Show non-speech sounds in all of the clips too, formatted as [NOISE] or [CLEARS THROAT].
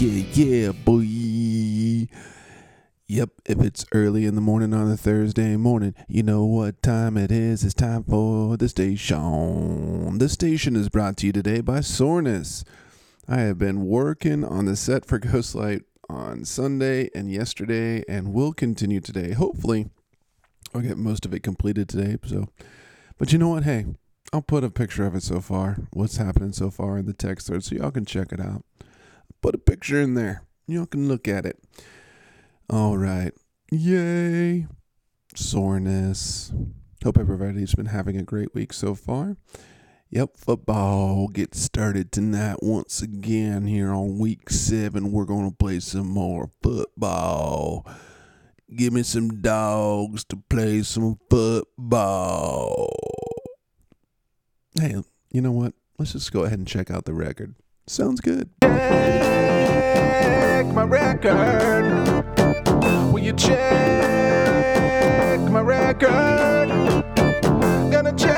yeah, yeah, boy. Yep, if it's early in the morning on a Thursday morning, you know what time it is. It's time for the station. The station is brought to you today by Soreness. I have been working on the set for [LAUGHS] Ghostlight on Sunday and yesterday, and will continue today. Hopefully, I'll get most of it completed today. So, but you know what? Hey, I'll put a picture of it so far. What's happening so far in the text thread, so y'all can check it out. Put a picture in there. Y'all can look at it. All right. Yay. Soreness. Hope everybody's been having a great week so far. Yep, football gets started tonight once again here on week seven. We're going to play some more football. Give me some dogs to play some football. Hey, you know what? Let's just go ahead and check out the record. Sounds good. check my record? Will you check my record? Gonna check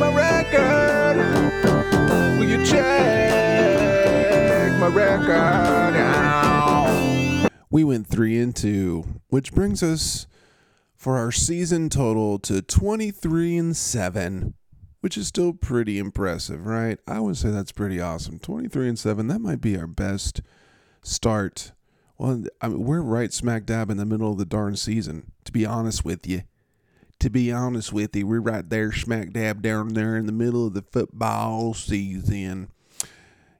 my record. Will you check my record? Ow. We went three and two, which brings us for our season total to 23 and seven, which is still pretty impressive, right? I would say that's pretty awesome. 23 and seven, that might be our best start. Well, I mean, we're right smack dab in the middle of the darn season, to be honest with you. To be honest with you, we're right there smack dab down there in the middle of the football season.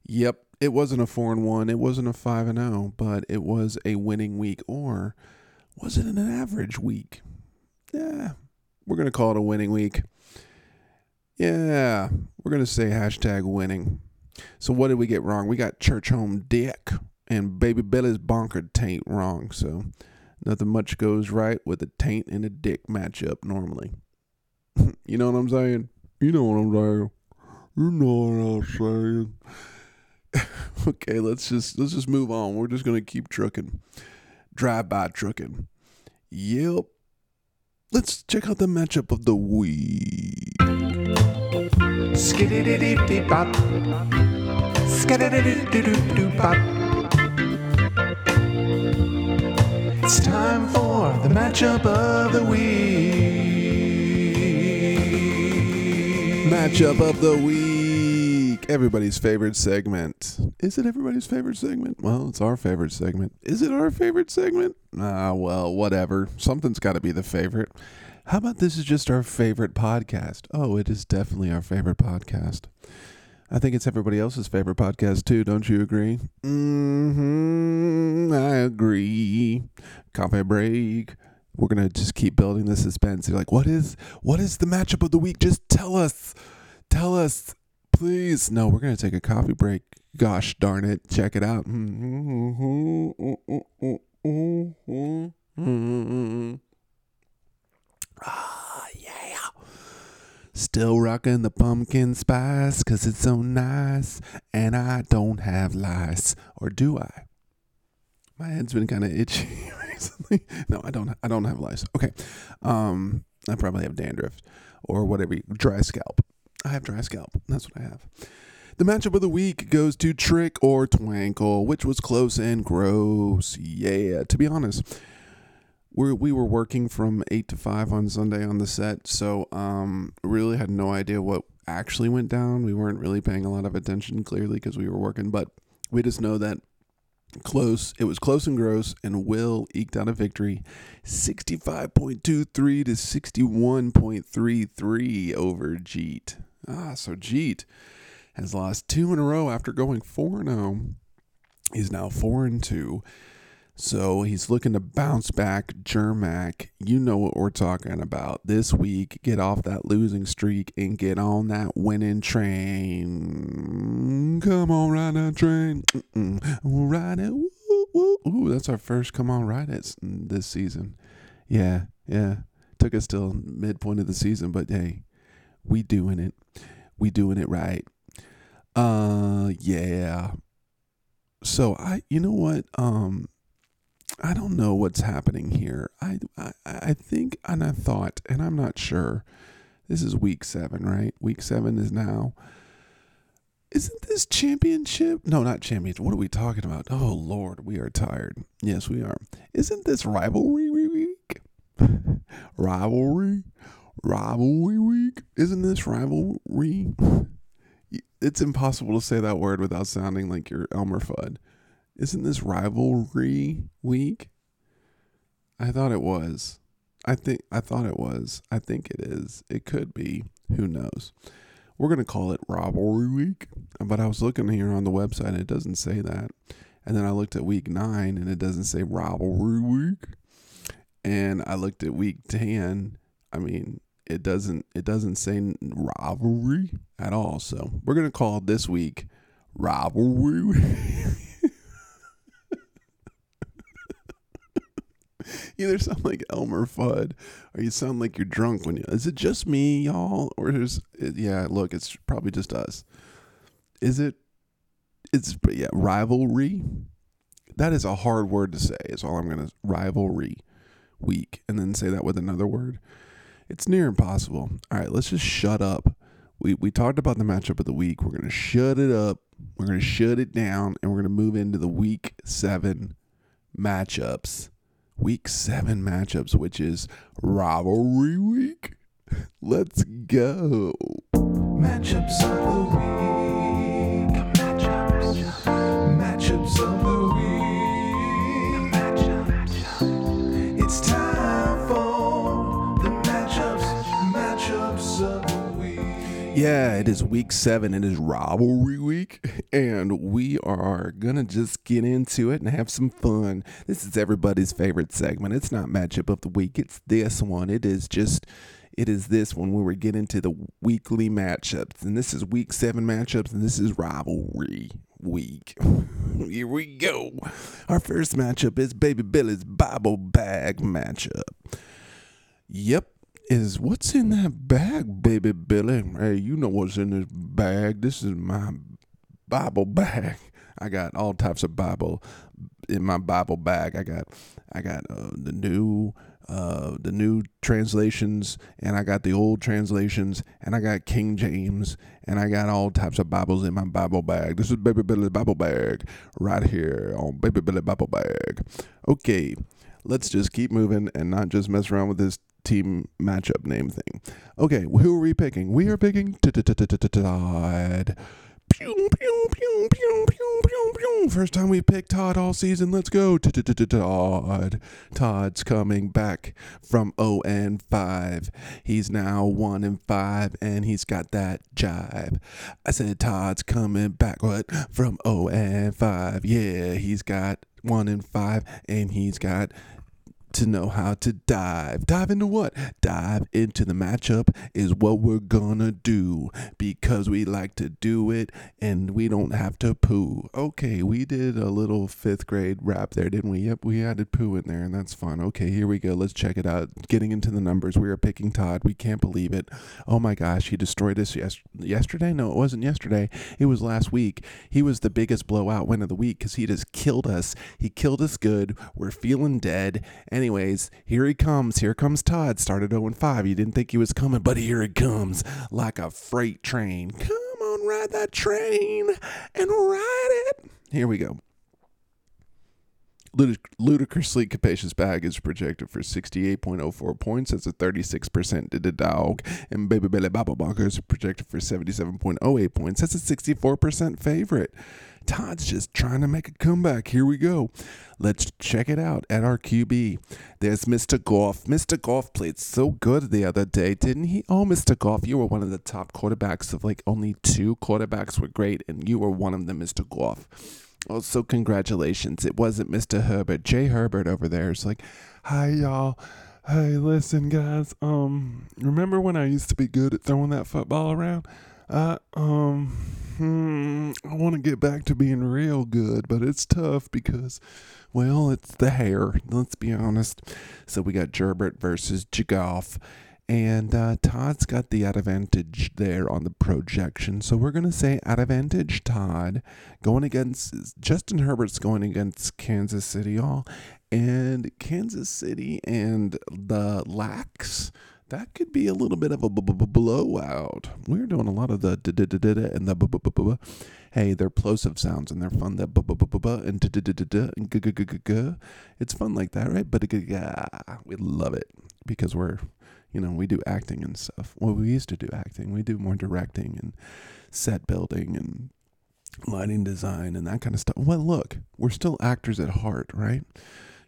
Yep, it wasn't a four and one, it wasn't a five and zero, but it was a winning week, or was it an average week? Yeah, we're gonna call it a winning week. Yeah, we're gonna say hashtag winning. So what did we get wrong? We got church home dick and baby Billy's bonker taint wrong. So nothing much goes right with a taint and a dick matchup normally. [LAUGHS] you know what I'm saying? You know what I'm saying. You know what I'm saying. [LAUGHS] okay, let's just let's just move on. We're just gonna keep trucking, drive by trucking. Yep. Let's check out the matchup of the week. Skididididibop. Skidididididibop. It's time for the matchup of the week. Matchup of the week. Everybody's favorite segment. Is it everybody's favorite segment? Well, it's our favorite segment. Is it our favorite segment? Ah, well, whatever. Something's got to be the favorite. How about this is just our favorite podcast? Oh, it is definitely our favorite podcast. I think it's everybody else's favorite podcast too. Don't you agree? Mm-hmm. I agree. Coffee break. We're gonna just keep building the suspense. You're like, what is what is the matchup of the week? Just tell us. Tell us, please. No, we're gonna take a coffee break. Gosh darn it. Check it out. Mm-hmm. Mm-hmm. Mm-hmm. Ah, yeah. Still rocking the pumpkin spice because it's so nice. And I don't have lice. Or do I? My head's been kind of itchy [LAUGHS] recently. No, I don't. I don't have lice. Okay. Um, I probably have dandruff or whatever. Dry scalp. I have dry scalp. That's what I have. The matchup of the week goes to Trick or Twinkle, which was close and gross. Yeah, to be honest, we we were working from eight to five on Sunday on the set, so um, really had no idea what actually went down. We weren't really paying a lot of attention, clearly, because we were working, but we just know that close. It was close and gross, and Will eked out a victory, sixty-five point two three to sixty-one point three three over Jeet. Ah, so Jeet has lost two in a row after going four and zero. He's now four and two. So he's looking to bounce back. Germac, you know what we're talking about this week. Get off that losing streak and get on that winning train. Come on, ride that train. We'll ride it. Woo, woo. Ooh, that's our first come on, ride it this season. Yeah, yeah. Took us till midpoint of the season, but hey, we doing it. We doing it right. Uh, yeah. so I, you know what? Um, I don't know what's happening here. I, I, I think, and I thought, and I'm not sure. This is week seven, right? Week seven is now. Isn't this championship? No, not championship. What are we talking about? Oh Lord, we are tired. Yes, we are. Isn't this rivalry week? [LAUGHS] rivalry, rivalry week. Isn't this rivalry? [LAUGHS] It's impossible to say that word without sounding like you're Elmer Fudd. Isn't this rivalry week? I thought it was. I think I thought it was. I think it is. It could be. Who knows? We're gonna call it rivalry week. But I was looking here on the website and it doesn't say that. And then I looked at week nine and it doesn't say rivalry week. And I looked at week ten. I mean, it doesn't it doesn't say rivalry at all. So we're gonna call this week rivalry. [LAUGHS] [LAUGHS] you either sound like Elmer Fudd or you sound like you're drunk when you. Is it just me, y'all, or is it, yeah? Look, it's probably just us. Is it? It's yeah, rivalry. That is a hard word to say. Is all I'm gonna rivalry week, and then say that with another word. It's near impossible. All right, let's just shut up. We we talked about the matchup of the week. We're gonna shut it up. We're gonna shut it down, and we're gonna move into the week seven matchups. Week seven matchups, which is rivalry week. Let's go. Matchups of the week. Matchups. Matchups of the week. Matchups. It's time Yeah, it is week seven. It is rivalry week, and we are gonna just get into it and have some fun. This is everybody's favorite segment. It's not matchup of the week. It's this one. It is just. It is this one where we get into the weekly matchups, and this is week seven matchups, and this is rivalry week. [LAUGHS] Here we go. Our first matchup is Baby Billy's Bible Bag matchup. Yep, is what's in that bag, baby Billy? Hey, you know what's in this bag. This is my Bible bag. I got all types of Bible in my Bible bag. I got I got uh, the new uh, the new translations and I got the old translations and I got King James and I got all types of Bibles in my Bible bag. This is Baby Billy's Bible bag right here on Baby Billy Bible bag. Okay, let's just keep moving and not just mess around with this team matchup name thing. Okay, who are we picking? We are picking Todd. Pew, pew, pew, pew, pew, pew, pew. First time we picked Todd all season. Let's go. Todd. Todd's coming back from 0 and 5. He's now 1 and 5, and he's got that jive. I said Todd's coming back what from 0 and 5. Yeah, he's got 1 and 5, and he's got to know how to dive. Dive into what? Dive into the matchup is what we're gonna do because we like to do it and we don't have to poo. Okay, we did a little fifth grade rap there, didn't we? Yep, we added poo in there and that's fun. Okay, here we go. Let's check it out. Getting into the numbers. We are picking Todd. We can't believe it. Oh my gosh, he destroyed us yes- yesterday? No, it wasn't yesterday. It was last week. He was the biggest blowout win of the week because he just killed us. He killed us good. We're feeling dead. Anyways, here he comes. Here comes Todd. Started 0 5. You didn't think he was coming, but here he comes like a freight train. Come on, ride that train and ride it. Here we go. Ludic- ludicrously capacious bag is projected for 68.04 points. That's a 36% to the dog. And Baby Billy Bobble Bonker is projected for 77.08 points. That's a 64% favorite. Todd's just trying to make a comeback. Here we go. Let's check it out at our QB. There's Mr. Goff. Mr. Goff played so good the other day, didn't he? Oh, Mr. Goff, you were one of the top quarterbacks of like only two quarterbacks were great, and you were one of them, Mr. Goff. Oh, so congratulations. It wasn't Mr. Herbert. Jay Herbert over there is like, hi, y'all. Hey, listen, guys. Um, remember when I used to be good at throwing that football around? Uh, um, hmm, I want to get back to being real good, but it's tough because, well, it's the hair. Let's be honest. So we got Gerbert versus Jagoff. And uh, Todd's got the advantage there on the projection. So we're going to say advantage Todd going against Justin Herbert's going against Kansas City, y'all. And Kansas City and the Lax, that could be a little bit of a blowout. We're doing a lot of the da da da da and the hey, they're plosive sounds and they're fun. That and da da da da and. It's fun like that, right? But we love it because we're you know, we do acting and stuff. Well, we used to do acting. We do more directing and set building and lighting design and that kind of stuff. Well, look, we're still actors at heart, right?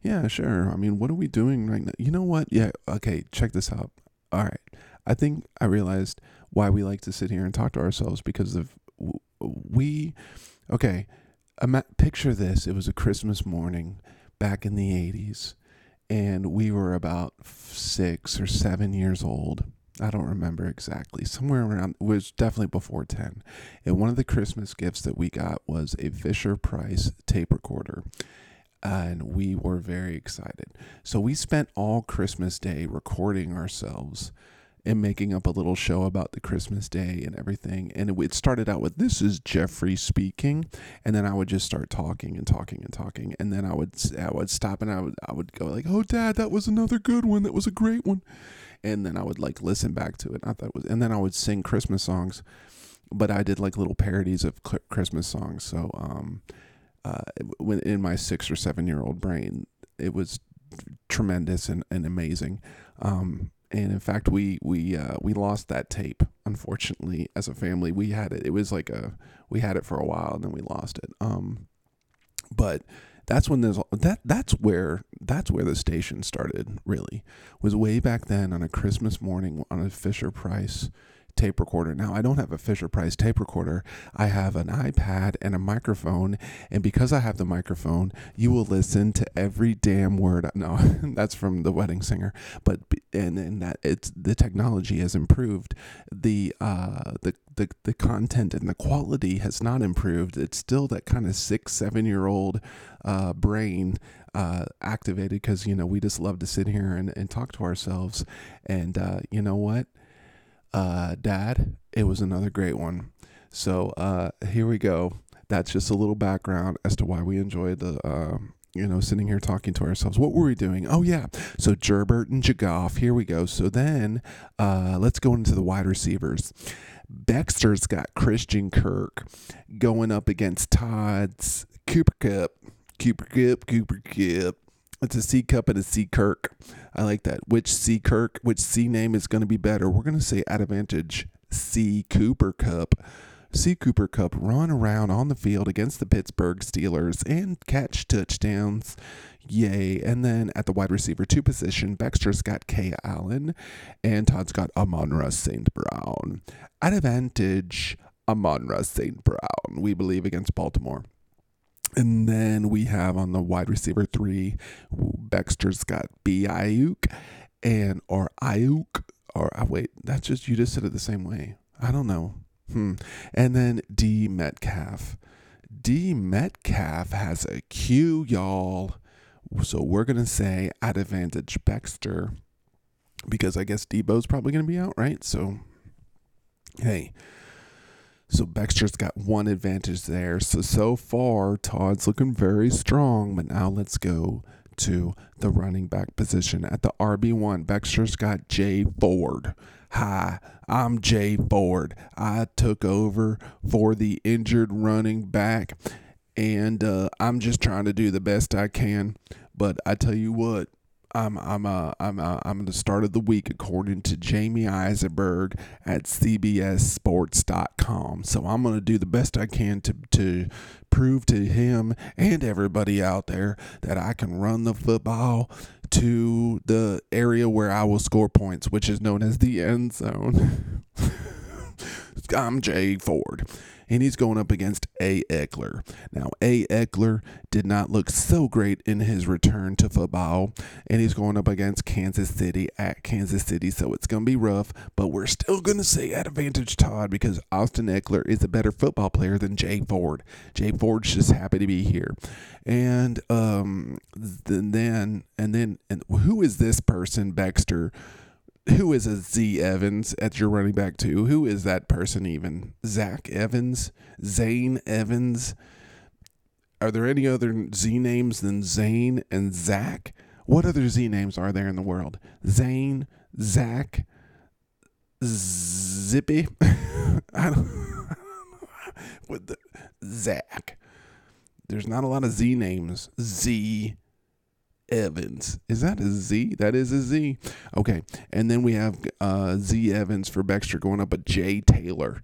Yeah, sure. I mean, what are we doing right now? You know what? Yeah, okay, check this out. All right. I think I realized why we like to sit here and talk to ourselves because of we okay, picture this. It was a Christmas morning back in the 80s and we were about six or seven years old. I don't remember exactly. Somewhere around, was definitely before 10. And one of the Christmas gifts that we got was a Fisher Price tape recorder. And we were very excited. So we spent all Christmas Day recording ourselves and making up a little show about the Christmas day and everything. And it, started out with this is Jeffrey speaking, and then I would just start talking and talking and talking, and then I would I would stop and I would I would go like, "Oh, Dad, that was another good one. That was a great one," and then I would like listen back to it. I thought it was, and then I would sing Christmas songs, but I did like little parodies of Christmas songs. So um, uh, when in my six or seven year old brain, it was tremendous and, and amazing. Um, and in fact we we uh, we lost that tape unfortunately as a family. We had it it was like a we had it for a while and then we lost it. Um but that's when there's that that's where that's where the station started really was way back then on a christmas morning on a fisher price tape recorder. Now, I don't have a Fisher Price tape recorder. I have an iPad and a microphone. And because I have the microphone, you will listen to every damn word. [LAUGHS] No, that's from The Wedding Singer. But, and, and that it's the technology has improved. The, uh, the, the, the content and the quality has not improved. It's still that kind of six, seven year old uh, brain uh, activated because, you know, we just love to sit here and, and talk to ourselves. And uh, you know what? Uh, Dad, it was another great one. So uh, here we go. That's just a little background as to why we enjoyed the, uh, you know, sitting here talking to ourselves. What were we doing? Oh, yeah. So Gerbert and Jagoff. Here we go. So then uh, let's go into the wide receivers. Baxter's got Christian Kirk going up against Todd's Cooper Kupp. Cooper Kupp, Cooper Kupp. It's a C cup and a C Kirk. I like that. Which C Kirk, which C name is going to be better? We're going to say at advantage C Cooper Kupp. C Cooper Kupp run around on the field against the Pittsburgh Steelers and catch touchdowns. Yay. And then at the wide receiver two position, Baxter's got Kay Allen and Todd's got Amon-Ra St. Brown. At Advantage Amon-Ra St. Brown, we believe, against Baltimore. And then we have on the wide receiver three, Baxter's got B Aiyuk and or Ayuk or uh, wait, that's just you just said it the same way. I don't know. Hmm. And then D Metcalf. D Metcalf has a Q, y'all. So we're gonna say at advantage Baxter because I guess Deebo's probably gonna be out, right? So hey, so Baxter's got one advantage there. So so far Todd's looking very strong, but now let's go to the running back position at the RB1. Baxter's got Jay Ford. Hi, I'm Jay Ford. I took over for the injured running back, and uh, I'm just trying to do the best I can. But I tell you what, I'm I'm uh, I'm uh, I'm the start of the week according to Jamey Eisenberg at CBSSports.com. So I'm to do the best I can to to prove to him and everybody out there that I can run the football to the area where I will score points, which is known as the end zone. [LAUGHS] I'm Jay Ford and he's going up against A. Ekeler. Now, A. Ekeler did not look so great in his return to football, and he's going up against Kansas City at Kansas City, so it's going to be rough, but we're still going to say at advantage Todd because Austin Ekeler is a better football player than Jay Ford. Jay Ford's just happy to be here. And um, then, and then, and who is this person, Baxter? Who is a Z Evans at your running back two? Who is that person even? Zach Evans, Zane Evans. Are there any other Z names than Zane and Zach? What other Z names are there in the world? Zane, Zach, Zippy. [LAUGHS] I don't. [LAUGHS] With the Zach. There's not a lot of Z names. Z Evans. Is that a Z? That is a Z. Okay. And then we have uh, Z Evans for Baxter going up, but Jay Taylor.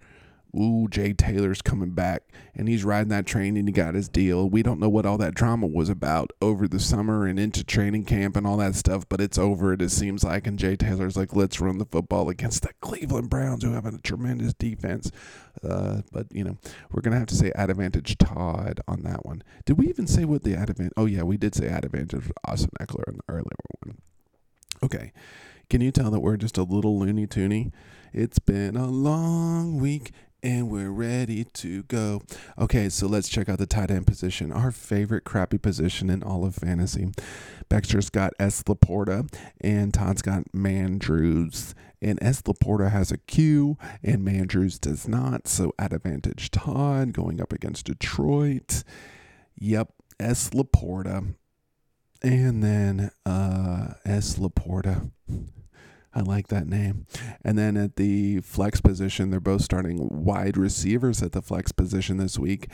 Ooh, Jay Taylor's coming back and he's riding that train and he got his deal. We don't know what all that drama was about over the summer and into training camp and all that stuff, but it's over, it, seems like. And Jay Taylor's like, let's run the football against the Cleveland Browns who have a tremendous defense. Uh, but, you know, we're going to have to say advantage Todd on that one. Did we even say what the advantage? Oh, yeah, we did say advantage Austin Ekeler in the earlier one. Okay. Can you tell that we're just a little loony toony? It's been a long week and we're ready to go. Okay, so let's check out the tight end position, our favorite crappy position in all of fantasy. Baxter's got S. Laporta, and Todd's got Mandrews. And S. Laporta has a Q, and Mandrews does not. So at advantage Todd going up against Detroit. Yep, S. Laporta. And then uh, S. Laporta. I like that name. And then at the flex position, they're both starting wide receivers at the flex position this week.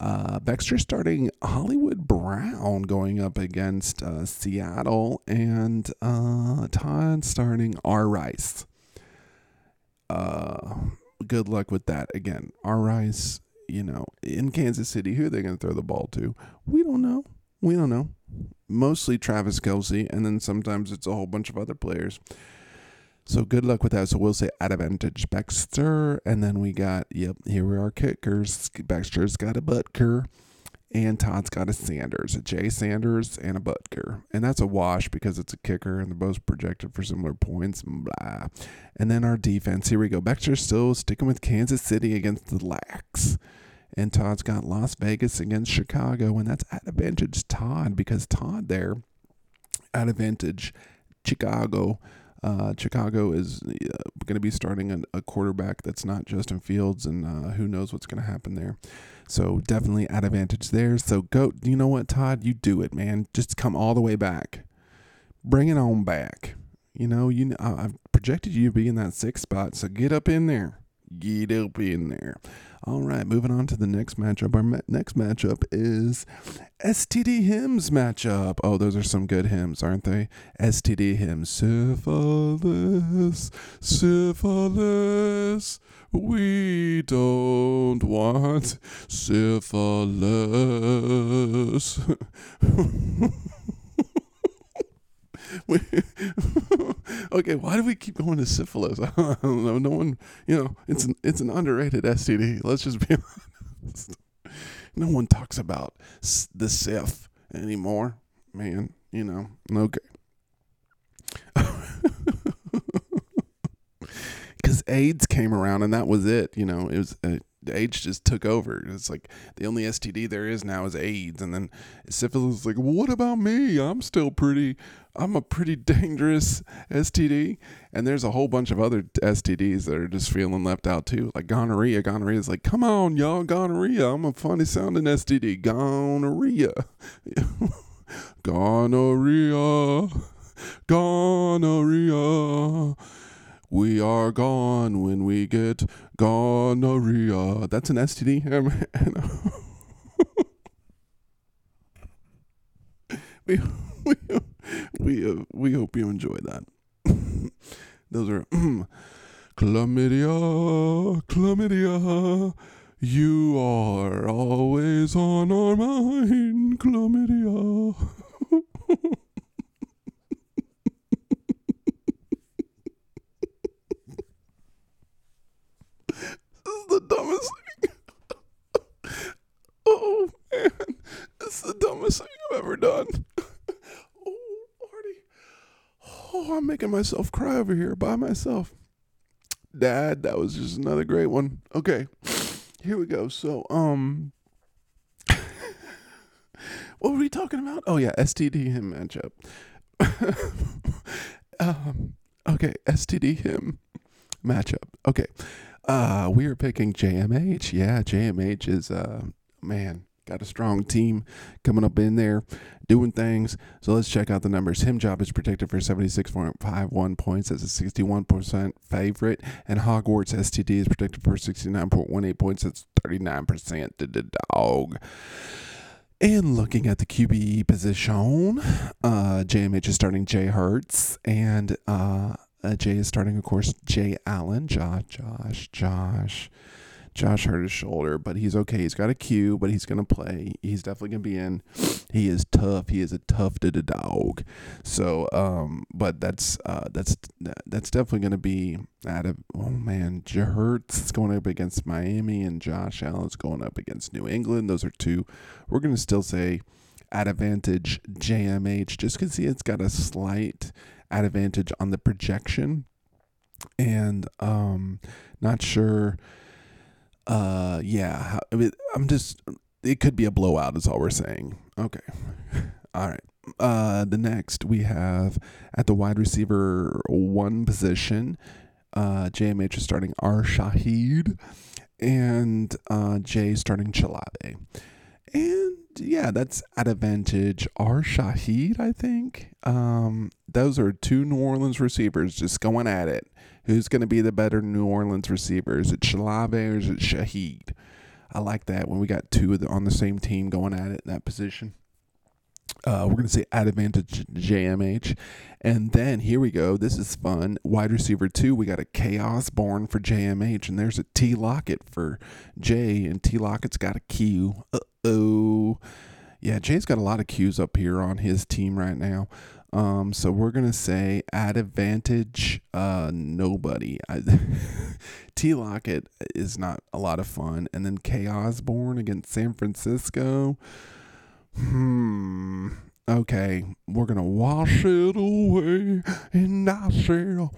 Uh, Baxter starting Hollywood Brown going up against uh, Seattle, and uh, Todd starting R. Rice. Uh, good luck with that. Again, R. Rice, you know, in Kansas City, who are they going to throw the ball to? We don't know. We don't know. Mostly Travis Kelce, and then sometimes it's a whole bunch of other players. So good luck with that. So we'll say advantage Baxter, and then we got yep. Here we are kickers. Baxter's got a Butker, and Todd's got a Sanders, a Jay Sanders, and a Butker, and that's a wash because it's a kicker, and they're both projected for similar points. Blah. And then our defense. Here we go. Baxter's still sticking with Kansas City against the Lax. And Todd's got Las Vegas against Chicago, and that's at advantage Todd because Todd there advantage Chicago uh, Chicago is uh, going to be starting a, a, quarterback that's not Justin Fields, and uh, who knows what's going to happen there. So definitely at advantage there. So go. You know what, Todd? You do it, man. Just come all the way back. Bring it on back. You know, you I've projected you to be in that sixth spot, so get up in there. Get up in there. All right, moving on to the next matchup. Our ma- next matchup is STD hymns matchup. Oh, those are some good hymns, aren't they? STD hymns. Syphilis, syphilis. We don't want syphilis. [LAUGHS] [LAUGHS] [LAUGHS] okay, why do we keep going to syphilis? [LAUGHS] I don't know. No one, you know, it's an it's an underrated STD. Let's just be honest. No one talks about the syph anymore, man. You know, okay. Because AIDS came around and that was it. You know, it was. Uh, AIDS just took over. It's like the only STD there is now is AIDS, and then syphilis is like, well, what about me? I'm still pretty. I'm a pretty dangerous STD, and there's a whole bunch of other STDs that are just feeling left out too, like gonorrhea. Gonorrhea is like, come on, y'all, gonorrhea. I'm a funny sounding STD. [LAUGHS] Gonorrhea, gonorrhea, gonorrhea. We are gone when we get gonorrhea. That's an STD. [LAUGHS] [LAUGHS] we we we, uh, we hope you enjoy that. [LAUGHS] Those are [CLEARS THROAT] chlamydia, chlamydia. You are always on our mind, chlamydia. The dumbest thing. [LAUGHS] oh man, it's the dumbest thing I've ever done. [LAUGHS] oh Lordy, oh I'm making myself cry over here by myself. Dad, that was just another great one. Okay, here we go. So um. [LAUGHS] what were we talking about? Oh yeah, STD him matchup. um, Okay, STD him matchup. Okay. Uh we are picking JMH. Yeah, JMH is uh man, got a strong team coming up in there doing things. So let's check out the numbers. Him job is predicted for 76.51 points as a 61% favorite, and Hogwarts STD is predicted for 69.18 points. That's 39% to the dog. And looking at the QB position, uh, JMH is starting Jay Hurts, and uh, uh, Jay is starting, a course, Jay Allen. Josh, Josh, Josh. Josh hurt his shoulder, but he's okay. He's got a Q, but he's going to play. He's definitely going to be in. He is tough. He is a tough to the dog. So, um, but that's uh, that's that's definitely going to be out of. Oh man, Hurts is going up against Miami, and Josh Allen's going up against New England. Those are two. We're going to still say at advantage JMH just because it's got a slight advantage on the projection, and um, not sure uh, yeah. I mean, I'm just. It could be a blowout. Is all we're saying. Okay. [LAUGHS] all right. Uh, the next we have at the wide receiver one position, uh, JMH is starting R Shaheed, and uh, Jay starting Chalabe, and yeah, that's at advantage R Shaheed. I think. Um, those are two New Orleans receivers just going at it. Who's going to be the better New Orleans receiver? Is it Chalabe or is it Shaheed? I like that when we got two the, on the same team going at it in that position. Uh, we're going to say at advantage JMH. And then here we go. This is fun. Wide receiver two, we got a K Osborn for JMH. And there's a T Lockett for J. And T Lockett's got a Q. Uh oh. Yeah, Jay's got a lot of Qs up here on his team right now. Um, so we're gonna say at advantage, uh, nobody. [LAUGHS] T Lockett is not a lot of fun, and then K Osborn against San Francisco. Hmm. Okay, we're gonna wash it away in Nashville.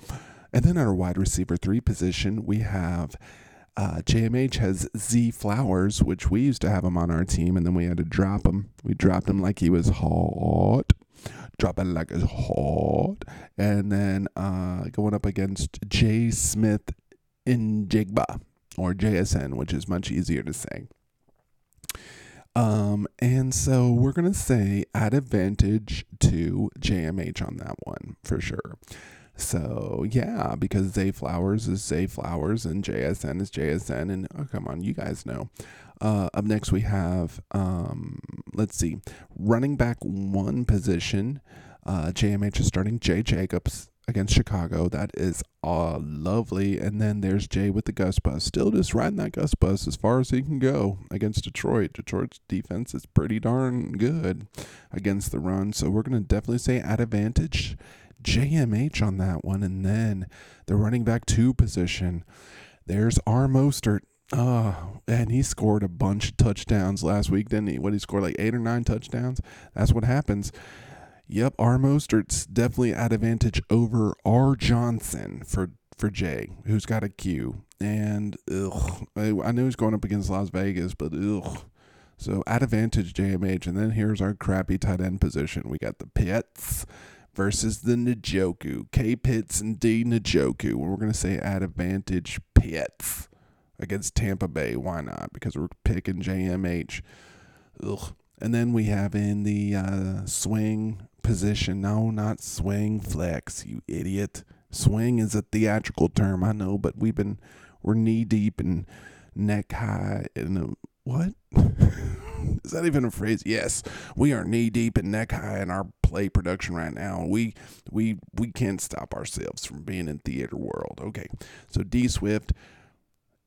And then our wide receiver three position, we have uh, JMH has Z Flowers, which we used to have him on our team, and then we had to drop him. We dropped him like he was hot drop it like it's hot. And then uh, going up against J. Smith in Jigba or JSN, which is much easier to say. Um, and so we're gonna say at advantage to JMH on that one for sure. So yeah, because Zay Flowers is Zay Flowers and JSN is JSN, and oh come on, you guys know. Uh, up next, we have, um, let's see, running back one position. Uh, JMH is starting Jay Jacobs against Chicago. That is uh, lovely. And then there's Jay with the Gus Bus. Still just riding that Gus Bus as far as he can go against Detroit. Detroit's defense is pretty darn good against the run. So we're going to definitely say at advantage JMH on that one. And then the running back two position. There's R. Mostert Oh, and he scored a bunch of touchdowns last week, didn't he? What he scored like eight or nine touchdowns. That's what happens. Yep, R. Mostert's definitely at advantage over R. Johnson for for Jay, who's got a Q. And ugh, I, knew he's going up against Las Vegas, but ugh. So at advantage JMH, and then here's our crappy tight end position. We got the Pitts versus the Njoku. K Pitts and D Njoku. We're gonna say at advantage Pitts against Tampa Bay. Why not? Because we're picking JMH. Ugh. And then we have in the uh, swing position. No, not swing flex, you idiot. Swing is a theatrical term, I know, but we've been we're knee deep and neck high in a what? [LAUGHS] is that even a phrase? Yes, we are knee deep and neck high in our play production right now. We we we can't stop ourselves from being in theater world. Okay, so D Swift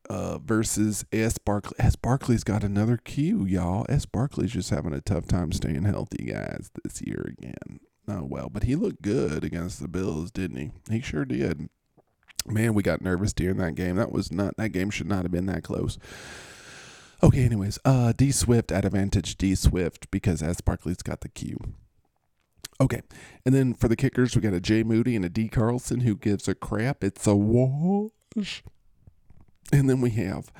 uh, versus S. Barkley. S. Barkley's got another Q, y'all. S. Barkley's just having a tough time staying healthy, guys, this year again. Oh, well, but he looked good against the Bills, didn't he? He sure did. Man, we got nervous during that game. That was not, that game should not have been that close. Okay, anyways, uh, D Swift at advantage D Swift because S. Barkley's got the Q. Okay, and then for the kickers, we got a J Moody and a D Carlson who gives a crap. It's a wash. And then we have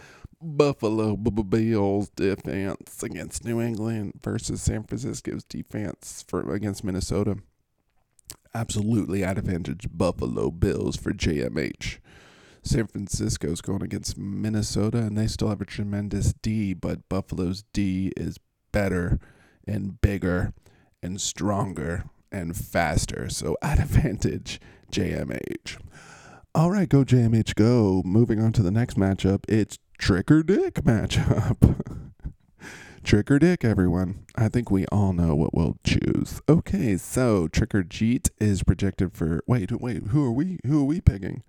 Buffalo Bills defense against New England versus San Francisco's defense for against Minnesota. Absolutely at advantage Buffalo Bills for JMH. San Francisco's going against Minnesota, and they still have a tremendous D, but Buffalo's D is better and bigger and stronger and faster. So at advantage JMH. All right, go JMH, go. Moving on to the next matchup, it's Trick or Dick matchup. [LAUGHS] Trick or Dick, everyone. I think we all know what we'll choose. Okay, so Trick or Jeet is projected for. Wait, wait. Who are we? Who are we picking?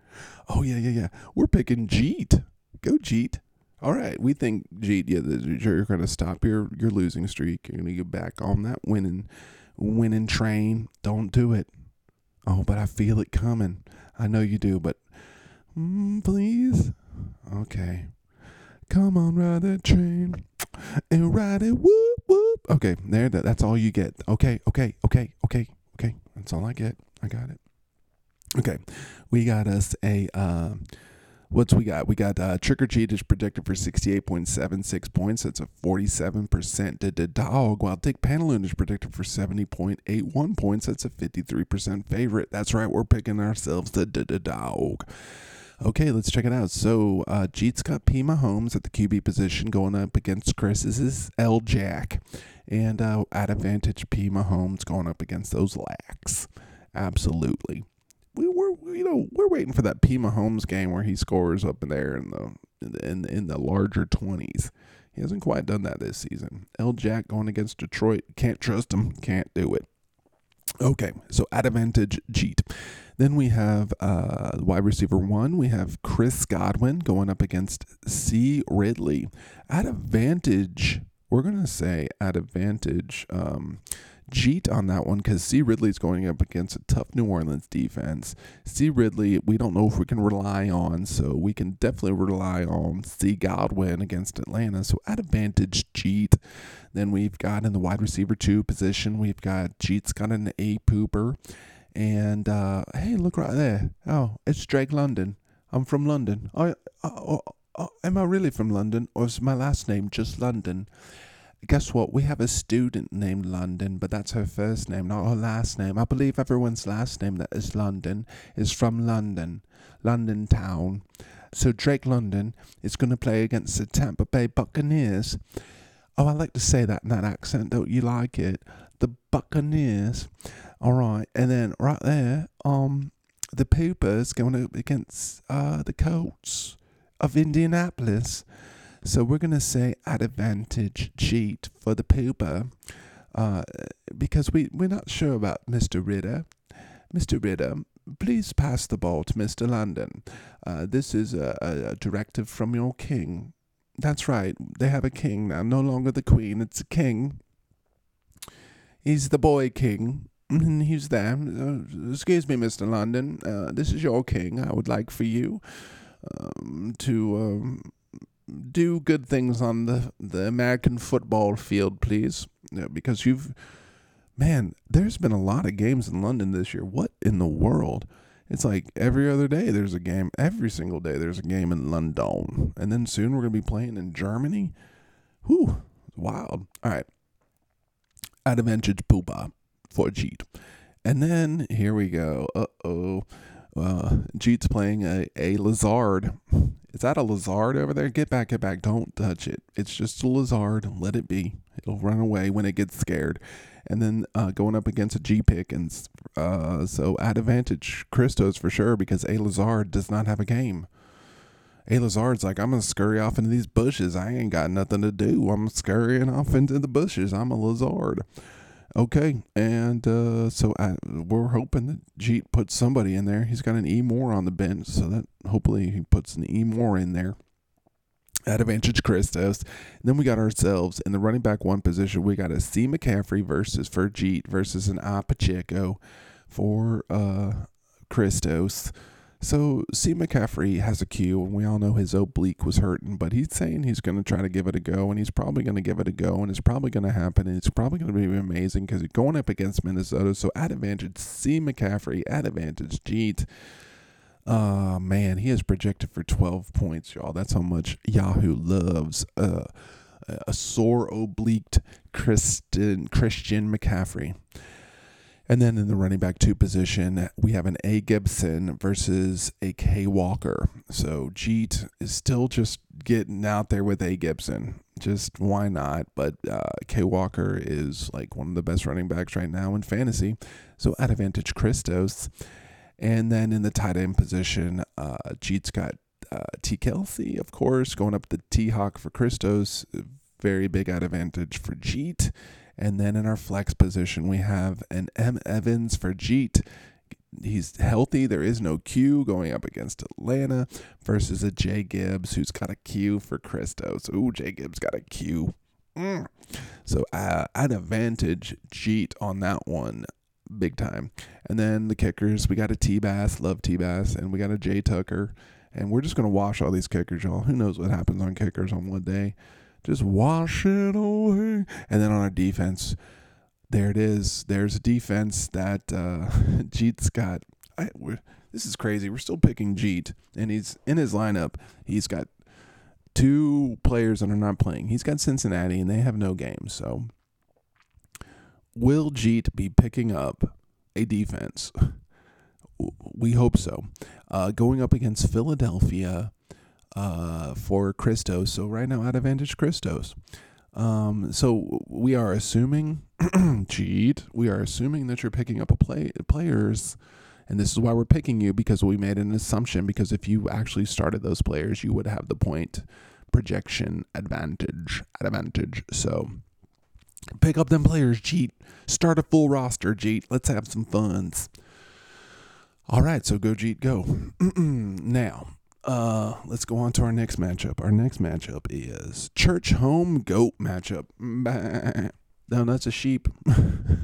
Oh yeah, yeah, yeah. We're picking Jeet. Go Jeet. All right, we think Jeet. Yeah, you're to stop your your losing streak. You're to get back on that winning winning train. Don't do it. Oh, but I feel it coming. I know you do, but mm, please. Okay. Come on, ride that train and ride it. Whoop whoop. Okay, there. That, that's all you get. Okay, okay, okay, okay, okay. That's all I get. I got it. Okay, we got us a. Uh, what's we got? We got uh, Trick or Treat is predicted for 68.76 points. That's a 47% to the dog. While Dick Pantaloon is predicted for 70.81 points. That's a 53% favorite. That's right. We're picking ourselves the dog. Okay, let's check it out. So, uh, Jeet's got P. Mahomes at the QB position going up against Chris's L. Jack. And uh, at advantage, P. Mahomes going up against those lacks. Absolutely. We were, you know, we're waiting for that P. Mahomes game where he scores up in there in the in in the larger twenties. He hasn't quite done that this season. L. Jack going against Detroit. Can't trust him. Can't do it. Okay, so at advantage, Jeet. Then we have uh, wide receiver one. We have Chris Godwin going up against C. Ridley. At advantage, we're to say at advantage, um, Jeet on that one because C. Ridley's going up against a tough New Orleans defense. C. Ridley, we don't know if we can rely on, so we can definitely rely on C. Godwin against Atlanta. So at advantage, Jeet. Then we've got in the wide receiver two position, we've got Jeet's got an A pooper. And uh, hey, look right there. Oh, it's Drake London. I'm from London. I, oh, oh, am I really from London, or is my last name just London? Guess what? We have a student named London, but that's her first name, not her last name. I believe everyone's last name that is London is from London, London town. So Drake London is going to play against the Tampa Bay Buccaneers. Oh, I like to say that in that accent. Don't you like it? The Buccaneers. All right, and then right there, um, the Poopers going up against uh the Colts of Indianapolis. So we're gonna say at advantage Jeet for the Pooper, uh, because we we're not sure about Mr. Ridder. Mr. Ridder, please pass the ball to Mr. London. Uh, this is a, a, directive from your king. That's right, they have a king now, no longer the queen, it's a king. He's the boy king, he's there. Uh, excuse me, Mr. London. Uh, this is your king. I would like for you um, to um, do good things on the, the American football field, please. Yeah, because you've, man, there's been a lot of games in London this year. What in the world? It's like every other day there's a game. Every single day there's a game in London. And then soon we're to be playing in Germany. Whew, wild. All right. Advantage Poopa for Jeet. And then here we go. Uh oh. Uh, Jeet's playing a, a Lazard. Is that a Lazard over there? Get back, get back. Don't touch it. It's just a Lazard. Let it be. It'll run away when it gets scared. And then uh, going up against a G pick. And uh, so at advantage, Christos for sure because a Lazard does not have a game. A Lazard's like, I'm going to scurry off into these bushes. I ain't got nothing to do. I'm scurrying off into the bushes. I'm a Lazard. Okay, and uh, so I, we're hoping that Jeet puts somebody in there. He's got an E Moore on the bench, so that hopefully he puts an E Moore in there. At advantage Christos. And then we got ourselves in the running back one position. We got a C McCaffrey versus for Jeet versus an I Pacheco for uh, Christos. So C. McCaffrey has a cue, and we all know his oblique was hurting, but he's saying he's going to try to give it a go, and he's probably going to give it a go, and it's probably going to happen, and it's probably going to be amazing because he's going up against Minnesota. So at advantage C. McCaffrey, at advantage Jeet. Uh man, he is projected for 12 points, y'all. That's how much Yahoo loves uh, a sore obliqued Christian Christian McCaffrey. And then in the running back two position, we have an A Gibson versus a K Walker. So Jeet is still just getting out there with A Gibson. Just why not? But uh, K Walker is like one of the best running backs right now in fantasy. So at advantage Christos. And then in the tight end position, uh, Jeet's got uh, T Kelce, of course, going up the T Hawk for Christos. Very big advantage for Jeet. And then in our flex position, we have an M. Evans for Jeet. He's healthy. There is no Q going up against Atlanta versus a Jay Gibbs who's got a Q for Christos. Ooh, Jay Gibbs got a Q. Mm. So uh, at advantage, Jeet on that one, big time. And then the kickers, we got a T Bass, love T Bass, and we got a Jay Tucker. And we're just gonna wash all these kickers, y'all. Who knows what happens on kickers on one day? Just wash it away. And then on our defense, there it is. There's a defense that uh, [LAUGHS] Jeet's got. I, this is crazy. We're still picking Jeet, and he's in his lineup. He's got two players that are not playing. He's got Cincinnati, and they have no games. So, will Jeet be picking up a defense? [LAUGHS] We hope so. Uh, going up against Philadelphia uh, for Christos. So right now, at advantage Christos. Um, so we are assuming, [CLEARS THROAT] Jeet. We are assuming that you're picking up a play players, and this is why we're picking you because we made an assumption. Because if you actually started those players, you would have the point projection advantage. Advantage. So pick up them players, Jeet. Start a full roster, Jeet. Let's have some funs. All right, so go Jeet, go. [CLEARS THROAT] now, uh, let's go on to our next matchup. Our next matchup is church home goat matchup. [LAUGHS] No, that's a sheep. [LAUGHS] that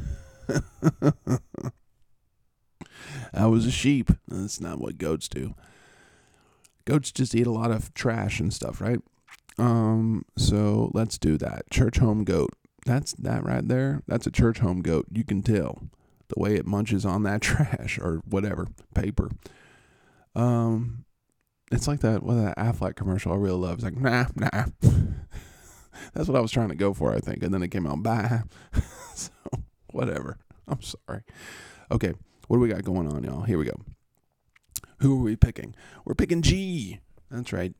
was a sheep. That's not what goats do. Goats just eat a lot of trash and stuff, right? Um, so let's do that. Church home goat. That's that right there. That's a church home goat. You can tell the way it munches on that [LAUGHS] trash or whatever paper. Um, it's like that what that Aflac commercial I really love. It's like nah nah. [LAUGHS] That's what I was trying to go for, I think, and then it came out bye. [LAUGHS] so whatever. I'm sorry. Okay, what do we got going on, y'all? Here we go. Who are we picking? We're picking G. That's right.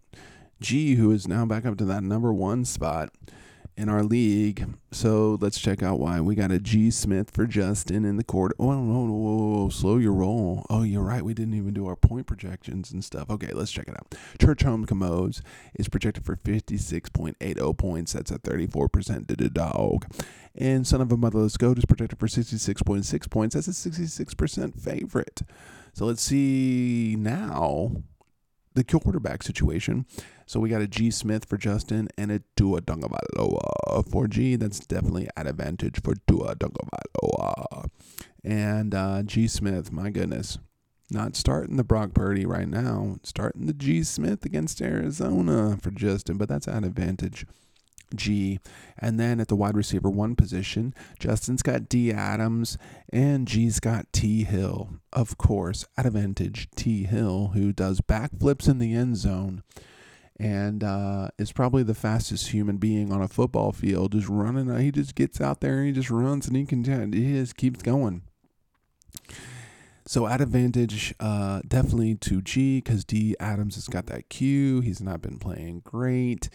G, who is now back up to that number one spot in our league. So let's check out why. We got a G Smith for Justin in the court. Oh, no, no, whoa, slow your roll. Oh, you're right. We didn't even do our point projections and stuff. Okay, let's check it out. Church Home Commodes is projected for 56.80 points. That's a 34% to the dog. And Son of a Motherless Goat is projected for 66.6 points. That's a 66% favorite. So let's see now the quarterback situation. So we got a G Smith for Justin and a Tua Tagovailoa for G. That's definitely at advantage for Tua Tagovailoa. And uh, G Smith, my goodness, not starting the Brock Purdy right now. Starting the G Smith against Arizona for Justin, but that's at advantage. G. And then at the wide receiver one position, Justin's got D Adams and G's got T Hill. Of course, at advantage T Hill, who does backflips in the end zone and uh, is probably the fastest human being on a football field. Just running, he just gets out there and he just runs and he can he just keeps going. So at advantage, uh, definitely to G because D Adams has got that Q. He's not been playing great.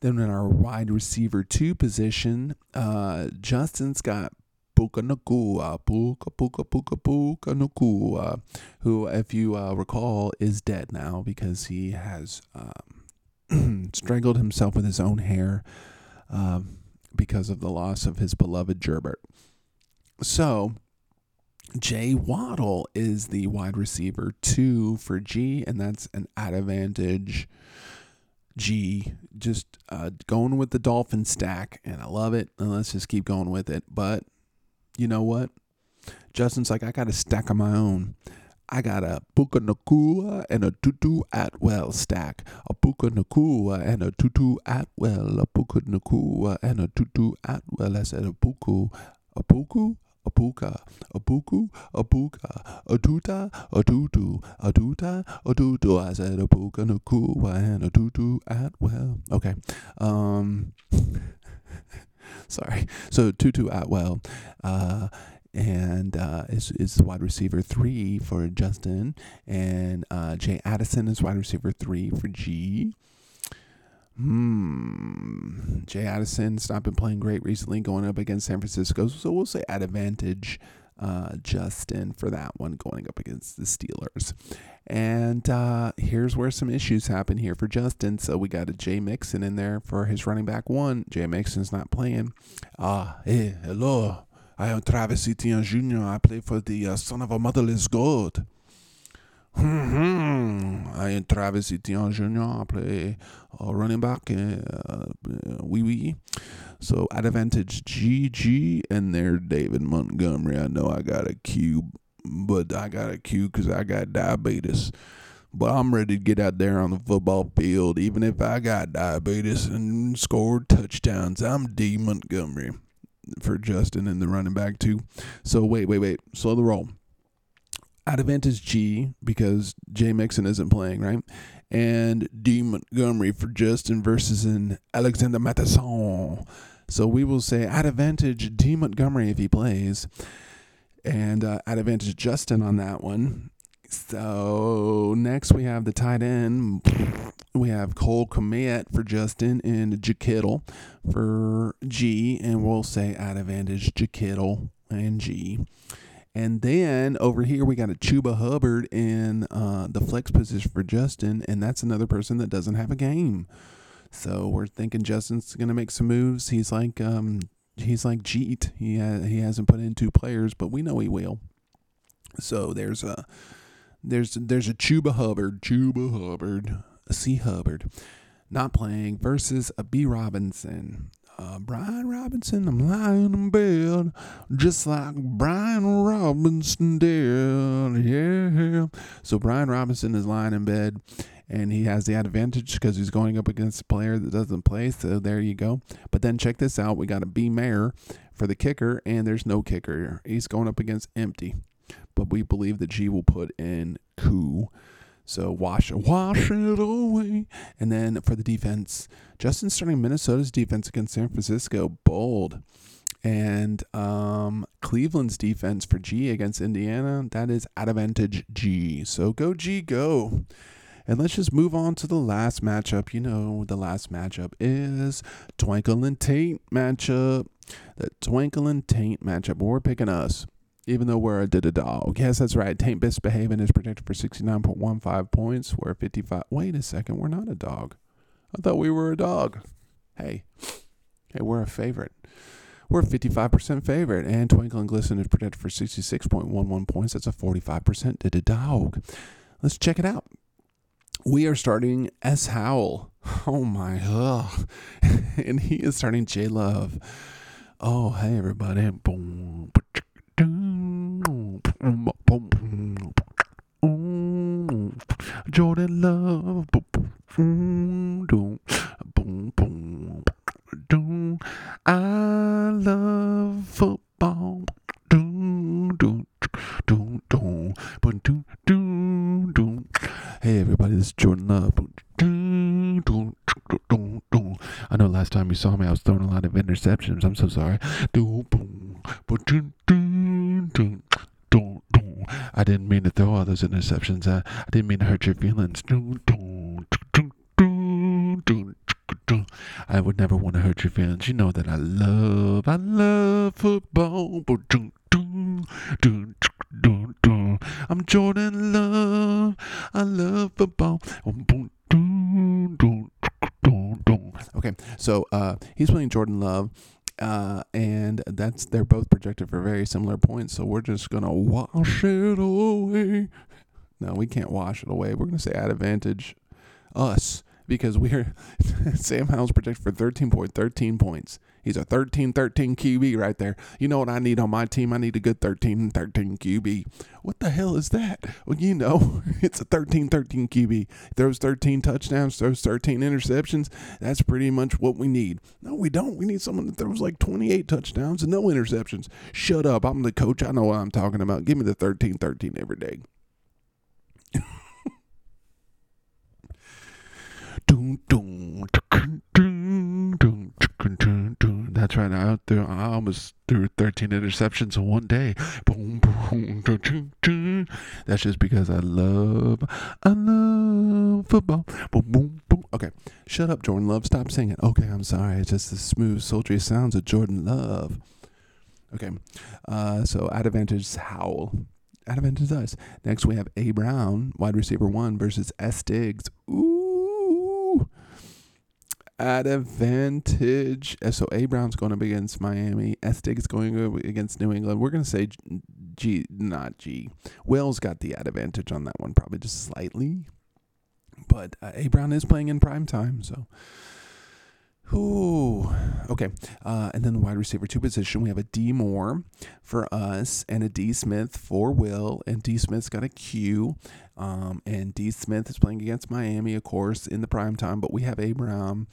Then in our wide receiver two position, uh, Justin's got Puka Nacua, Puka Puka Puka Puka Nacua, who, if you uh, recall, is dead now because he has um, [CLEARS THROAT] strangled himself with his own hair um, because of the loss of his beloved Gerbert. So Jay Waddle is the wide receiver two for G, and that's an advantage. G, just uh, going with the Dolphin stack, and I love it. And let's just keep going with it. But you know what? Justin's like, I got a stack of my own. I got a Puka Nacua and a Tutu Atwell stack. A Puka Nacua and a Tutu Atwell. A Puka Nacua and a Tutu Atwell. I said a Puku. A Puku? a puka, a puku, a puka, a tuta, a tutu, a tuta, a tutu. I said a puka, a kua, and a tutu at well. Okay. Um, [LAUGHS] sorry. So tutu at well. Uh, and uh, is is wide receiver three for Justin, and uh, Jay Addison is wide receiver three for G. Hmm. Jay Addison's not been playing great recently, going up against San Francisco, so we'll say at advantage uh, Justin for that one going up against the Steelers. And uh, here's where some issues happen here for Justin. So we got a Jay Mixon in there for his running back one. Jay Mixon's not playing. Ah, hey, hello. I am Travis Etienne Jr. I play for the uh, Son of a Motherless God. Hmm. I am Travis Etienne Jr. I play uh, running back. Uh, wee wee. So at advantage GG and there David Montgomery. I know I got a cube, but I got a cube because I got diabetes. But I'm ready to get out there on the football field, even if I got diabetes and scored touchdowns. I'm D Montgomery for Justin and the running back too. So wait, wait, wait. Slow the roll. Advantage G because Jay Mixon isn't playing, right? And D Montgomery for Justin versus an Alexander Mattison. So we will say at advantage D Montgomery if he plays, and uh, advantage Justin on that one. So next we have the tight end. We have Cole Kmet for Justin and Kittle for G, and we'll say at advantage Kittle and G. And then over here we got a Chuba Hubbard in uh, the flex position for Justin, and that's another person that doesn't have a game. So we're thinking Justin's gonna make some moves. He's like um, he's like Jeet. He ha- he hasn't put in two players, but we know he will. So there's a there's there's a Chuba Hubbard, Chuba Hubbard, a C Hubbard, not playing versus a B Robinson. Uh, Brian Robinson, I'm lying in bed just like Brian Robinson did. Yeah. So Brian Robinson is lying in bed and he has the advantage because he's going up against a player that doesn't play. So there you go. But then check this out: we got a B Mayer for the kicker, and there's no kicker. Here. He's going up against empty, but we believe that G will put in coup. So wash wash it away. And then for the defense, Justin starting Minnesota's defense against San Francisco, bold. And um, Cleveland's defense for G against Indiana, that is at advantage G. So go G, go. And let's just move on to the last matchup. You know, the last matchup is Twinkle and Taint matchup. The Twinkle and Taint matchup. We're picking us, even though we're a did a dog. Yes, that's right. Taint misbehaving is protected for 69.15 points. We're 55. Wait a second. We're not a dog. I thought we were a dog. Hey, hey, we're a favorite. We're a 55% favorite, and Twinkle and Glisten is protected for 66.11 points. That's a 45% did a dog. Let's check it out we are starting S. Howell. Oh my, ugh. [LAUGHS] and he is starting J Love. Oh, hey, everybody. Jordan Love. I love football. Hey everybody, this is Jordan Love. I know last time you saw me, I was throwing a lot of interceptions. I'm so sorry. I didn't mean to throw all those interceptions. I, I didn't mean to hurt your feelings. I would never want to hurt your feelings. You know that I love, I love football. I'm Jordan Love. I love football. Okay, so uh, he's playing Jordan Love. Uh, and that's they're both projected for very similar points. So we're just gonna wash it away. No, we can't wash it away. We're gonna say at advantage us because we're [LAUGHS] Sam Howell's projected for 13.13 points. He's a 13 13 QB right there. You know what I need on my team? I need a good 13 13 QB. What the hell is that? Well, you know, [LAUGHS] it's a 13 13 QB. Throws 13 touchdowns, throws 13 interceptions. That's pretty much what we need. No, we don't. We need someone that throws like 28 touchdowns and no interceptions. Shut up. I'm the coach. I know what I'm talking about. Give me the 13 13 every day. [LAUGHS] I tried out there. I threw, I almost threw 13 interceptions in one day. Boom, boom, dun, dun, dun. That's just because I love, I love football. Boom, boom, boom. Okay, shut up, Jordan Love. Stop singing. Okay, I'm sorry. It's just the smooth, sultry sounds of Jordan Love. Okay, uh, so at advantage Howell. At advantage us. Next we have A Brown, wide receiver one versus S Diggs. Ooh. At advantage. So A Brown's going up against Miami. S Diggs going up against New England. We're going to say G, not G. Will's got the at advantage on that one, probably just slightly. But uh, A Brown is playing in prime time, so. Ooh, okay. Uh, and then the wide receiver two position, we have a D Moore for us and a D Smith for Will. And D Smith's got a Q. Um, and D Smith is playing against Miami, of course, in the prime time. But we have A Brown.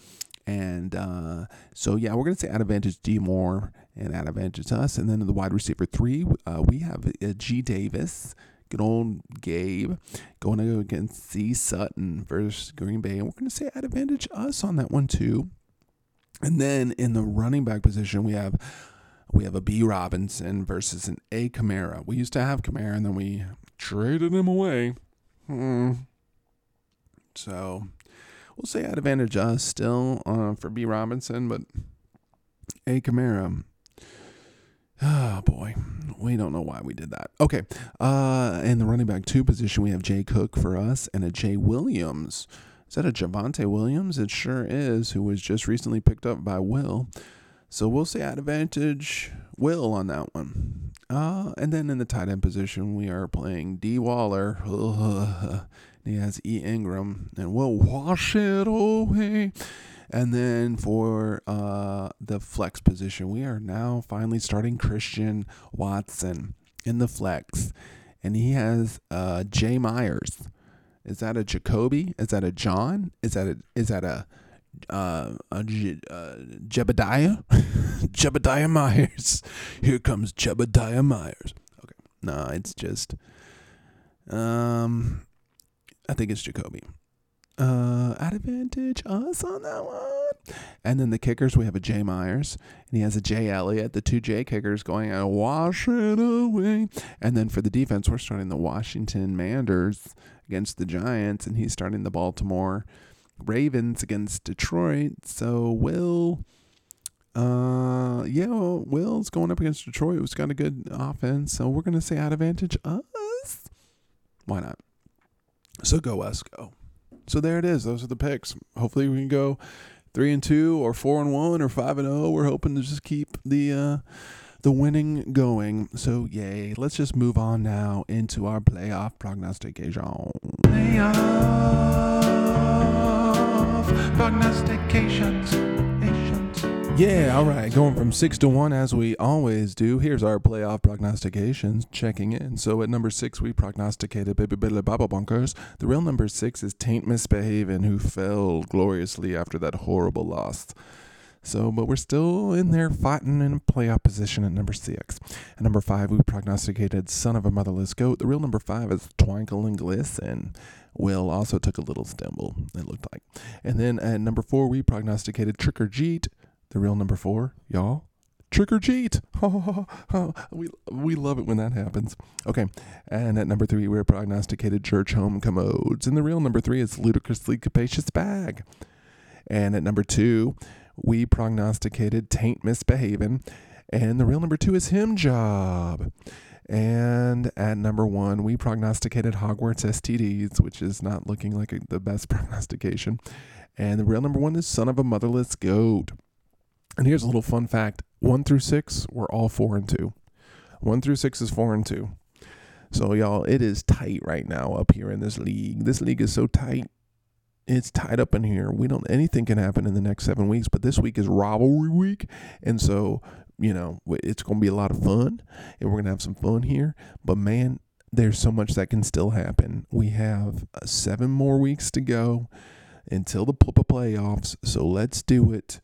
And uh, so, yeah, we're going to say out advantage D Moore and out advantage us. And then the wide receiver three, uh, we have a G Davis. Good old Gabe going to go against C Sutton versus Green Bay. And we're going to say out advantage us on that one, too. And then in the running back position, we have we have a B Robinson versus an A Kamara. We used to have Kamara, and then we traded him away. Hmm. So we'll say at advantage us still uh, for B Robinson, but A Kamara. Oh boy, we don't know why we did that. Okay, uh, in the running back two position, we have Jay Cook for us and a Jay Williams. Is that a Javonte Williams? It sure is, who was just recently picked up by Will. So we'll say at advantage Will on that one. Uh, and then in the tight end position, we are playing D Waller. [LAUGHS] he has E Ingram, and we'll wash it away. And then for uh, the flex position, we are now finally starting Christian Watson in the flex. And he has uh, Jay Myers. Is that a Jacoby? Is that a John? Is that a is that a uh, a Je- uh, Jebediah? [LAUGHS] Jebediah Myers. Here comes Jebediah Myers. Okay, no, it's just um, I think it's Jacoby. Uh, at advantage us on that one. And then the kickers, we have a Jay Myers, and he has a Jay Elliott. The two J kickers going out, wash it away. And then for the defense, we're starting the Washington Manders against the Giants, and he's starting the Baltimore Ravens against Detroit. So Will, uh, yeah, Will's going up against Detroit, who's got a good offense. So we're gonna say at advantage us. Why not? So go us, go. So there it is. Those are the picks. Hopefully we can go three and two, or four and one, or five and zero. We're hoping to just keep the. Uh, the winning going. So, yay. Let's just move on now into our playoff prognostication. Playoff prognostications. Yeah, all right. Going from six to one as we always do. Here's our playoff prognostications checking in. So at number six, we prognosticated Baby Billy Baba Bunkers. The real number six is Taint Misbehavin', who fell gloriously after that horrible loss. So, but we're still in there fighting in playoff position at number six. At number five, we prognosticated Son of a Motherless Goat. The real number five is Twinkle and Glisten. Will also took a little stumble, it looked like. And then at number four, we prognosticated Trick or Jeet. The real number four, y'all. Trick or Jeet. [LAUGHS] we, we love it when that happens. Okay. And at number three, we're prognosticated Church Home Commodes. And the real number three is Ludicrously Capacious Bag. And at number two, we prognosticated Taint Misbehaving. And the real number two is Him Job. And at number one, we prognosticated Hogwarts STDs, which is not looking like a, the best [LAUGHS] prognostication. And the real number one is Son of a Motherless Goat. And here's a little fun fact one through six, we're all four and two. One through six is four and two. So, y'all, it is tight right now up here in this league. This league is so tight it's tied up in here. We don't anything can happen in the next seven weeks, but this week is rivalry week, and so you know it's going to be a lot of fun, and we're going to have some fun here. But man, there's so much that can still happen. We have uh, seven more weeks to go until the pl- playoffs, so let's do it.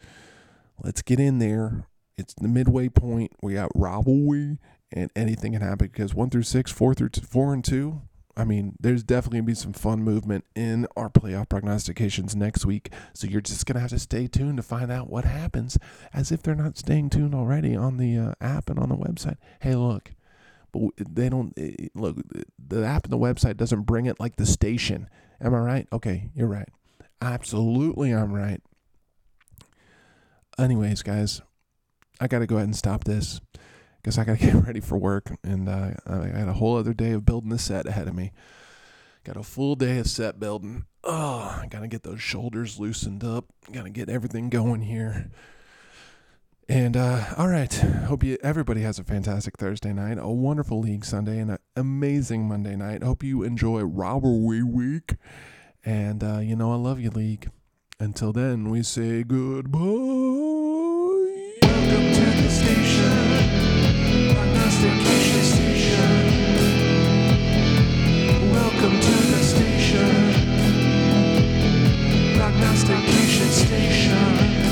Let's get in there. It's the midway point. We got rivalry, and anything can happen because one through six, four through t- four and two. I mean, there's definitely going to be some fun movement in our playoff prognostications next week. So you're just going to have to stay tuned to find out what happens, as if they're not staying tuned already on the uh, app and on the website. Hey, look, but they don't look. The app and the website doesn't bring it like the station. Am I right? Okay, you're right. Absolutely, I'm right. Anyways, guys, I got to go ahead and stop this because I got to [LAUGHS] get ready for work. And uh, I had a whole other day of building the set ahead of me. Got a full day of set building. Oh, I got to get those shoulders loosened up. Got to get everything going here. And uh, all right, hope you everybody has a fantastic Thursday night, a wonderful league Sunday, and an amazing Monday night. Hope you enjoy Rivalry Week. And uh, you know I love you, league. Until then, we say goodbye. Station.